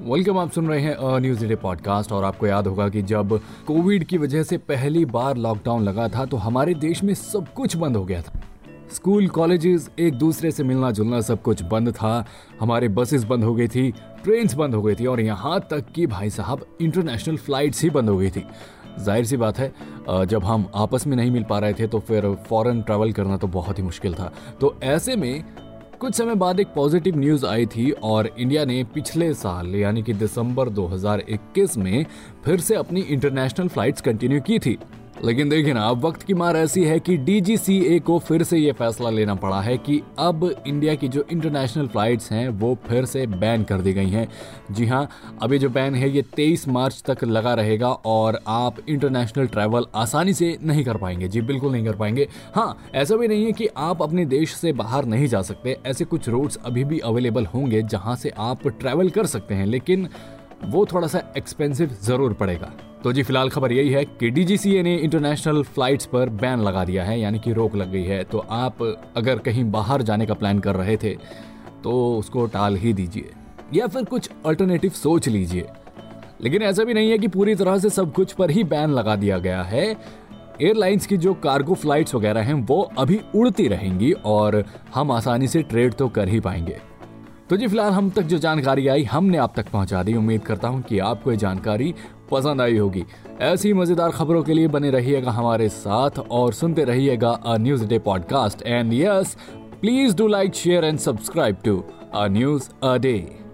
Welcome आप सुन रहे हैं अ न्यूज़ डे पॉडकास्ट और आपको याद होगा कि जब कोविड की वजह से पहली बार लॉकडाउन लगा था तो हमारे देश में सब कुछ बंद हो गया था। स्कूल कॉलेजेस एक दूसरे से मिलना जुलना सब कुछ बंद था। हमारे बसेस बंद हो गई थी ट्रेन्स बंद हो गई थी और यहाँ तक कि भाई साहब इंटरनेशनल फ्लाइट्स ही बंद हो गई थी। ज़ाहिर सी बात है जब हम आपस में नहीं मिल पा रहे थे तो फिर फॉरेन ट्रैवल करना तो बहुत ही मुश्किल था। तो ऐसे में कुछ समय बाद एक पॉजिटिव न्यूज़ आई थी और इंडिया ने पिछले साल, यानी कि दिसंबर 2021 में फिर से अपनी इंटरनेशनल फ्लाइट्स कंटिन्यू की थी। लेकिन देखिए ना, अब वक्त की मार ऐसी है कि डीजीसीए को फिर से ये फैसला लेना पड़ा है कि अब इंडिया की जो इंटरनेशनल फ्लाइट्स हैं, वो फिर से बैन कर दी गई हैं। जी हाँ अभी जो बैन है, ये 23 मार्च तक लगा रहेगा और आप इंटरनेशनल ट्रैवल आसानी से नहीं कर पाएँगे। जी, बिल्कुल नहीं कर पाएँगे। हाँ ऐसा भी नहीं है कि आप अपने देश से बाहर नहीं जा सकते। ऐसे कुछ रूट्स अभी भी अवेलेबल होंगे जहाँ से आप ट्रैवल कर सकते हैं, लेकिन वो थोड़ा सा एक्सपेंसिव ज़रूर पड़ेगा। तो जी, फ़िलहाल खबर यही है कि डीजीसीए ने इंटरनेशनल फ्लाइट्स पर बैन लगा दिया है, यानी कि रोक लग गई है। तो आप अगर कहीं बाहर जाने का प्लान कर रहे थे तो उसको टाल ही दीजिए, या फिर कुछ अल्टरनेटिव सोच लीजिए। लेकिन ऐसा भी नहीं है कि पूरी तरह से सब कुछ पर ही बैन लगा दिया गया है। एयरलाइंस की जो कार्गो फ्लाइट्स वगैरह हैं, वो अभी उड़ती रहेंगी और हम आसानी से ट्रेड तो कर ही पाएँगे। तो जी, फ़िलहाल हम तक जो जानकारी आई, हमने आप तक पहुँचा दी। उम्मीद करता हूँ कि आपको ये जानकारी पसंद आई होगी। ऐसी मज़ेदार खबरों के लिए बने रहिएगा हमारे साथ और सुनते रहिएगा a news day podcast and yes please do like share and subscribe to a news a day